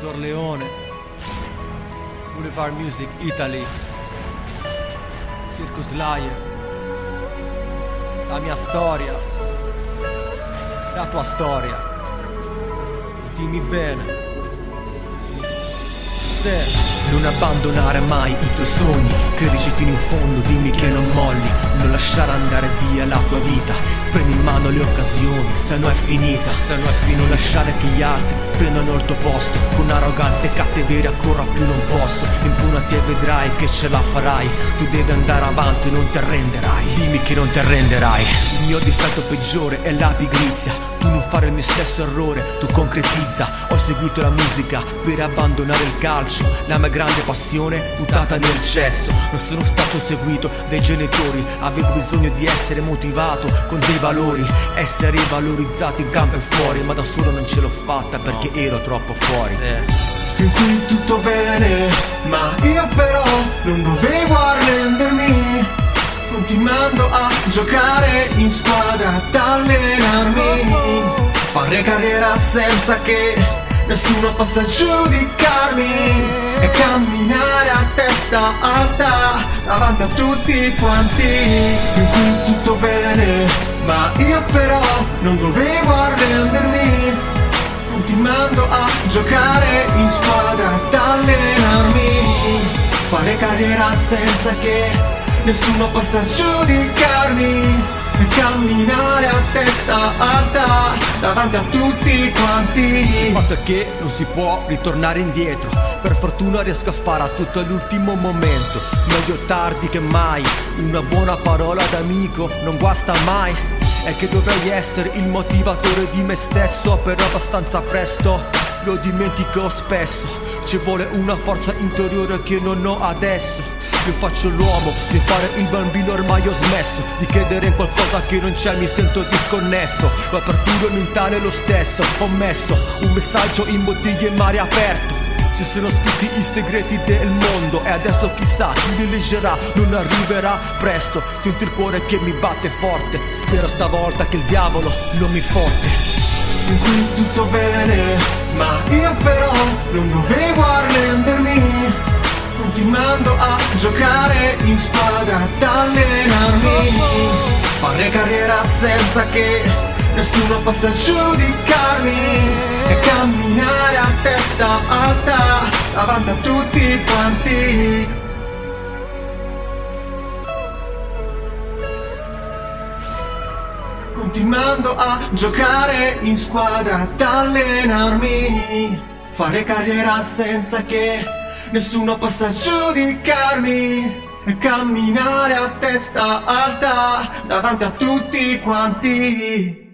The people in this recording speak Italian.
Dottor Leone, Boulevard Music Italy, Circus Lion, la mia storia, la tua storia. Dimmi bene. Se non abbandonare mai i tuoi sogni, credici fino in fondo, dimmi che non molli, non lasciare andare via la tua vita, prendi in mano le occasioni, se no è finita, se no è finita, non lasciare che gli altri prendano il tuo posto, con arroganza e cattiveria ancora più non posso, impunati e vedrai che ce la farai, tu devi andare avanti, non ti arrenderai, dimmi che non ti arrenderai, il mio difetto peggiore è la pigrizia, tu non fare il mio stesso errore, tu concretizza, ho seguito la musica per abbandonare il calcio, la mia grande passione buttata nel cesso. Non sono stato seguito dai genitori Avevo bisogno di essere motivato con dei valori. Essere valorizzato in campo e fuori Ma da solo non ce l'ho fatta perché ero troppo fuori. Fin qui tutto bene, ma io però non dovevo arrendermi. Continuando a giocare in squadra, ad allenarmi. Fare carriera senza che nessuno possa giudicarmi testa alta davanti a tutti quanti. Fin qui tutto bene, ma io però non dovevo arrendermi, continuando a giocare in squadra, ad allenarmi, fare carriera senza che nessuno possa giudicarmi e camminare a testa alta davanti a tutti quanti. Il fatto è che non si può ritornare indietro. Per fortuna riesco a fare a tutto l'ultimo momento. Meglio tardi che mai. Una buona parola d'amico non guasta mai. È che dovrei essere il motivatore di me stesso, però abbastanza presto lo dimentico spesso. Ci vuole una forza interiore che non ho adesso. Io faccio l'uomo, di fare il bambino ormai ho smesso. Di credere in qualcosa che non c'è, mi sento disconnesso. L'apertura mentale è lo stesso, ho messo un messaggio in bottiglie e mare aperto. Ci sono scritti i segreti del mondo e adesso chissà chi li leggerà. Non arriverà presto. Sento il cuore che mi batte forte. Spero stavolta che il diavolo non mi fotte In qui tutto bene ma non dovevo arrendermi Continuando a giocare in squadra, ad allenarmi. Fare carriera senza che nessuno possa giudicarmi. E camminare a testa alta davanti a tutti quanti. Continuando a giocare in squadra, ad allenarmi Fare carriera senza che nessuno possa giudicarmi e camminare a testa alta davanti a tutti quanti.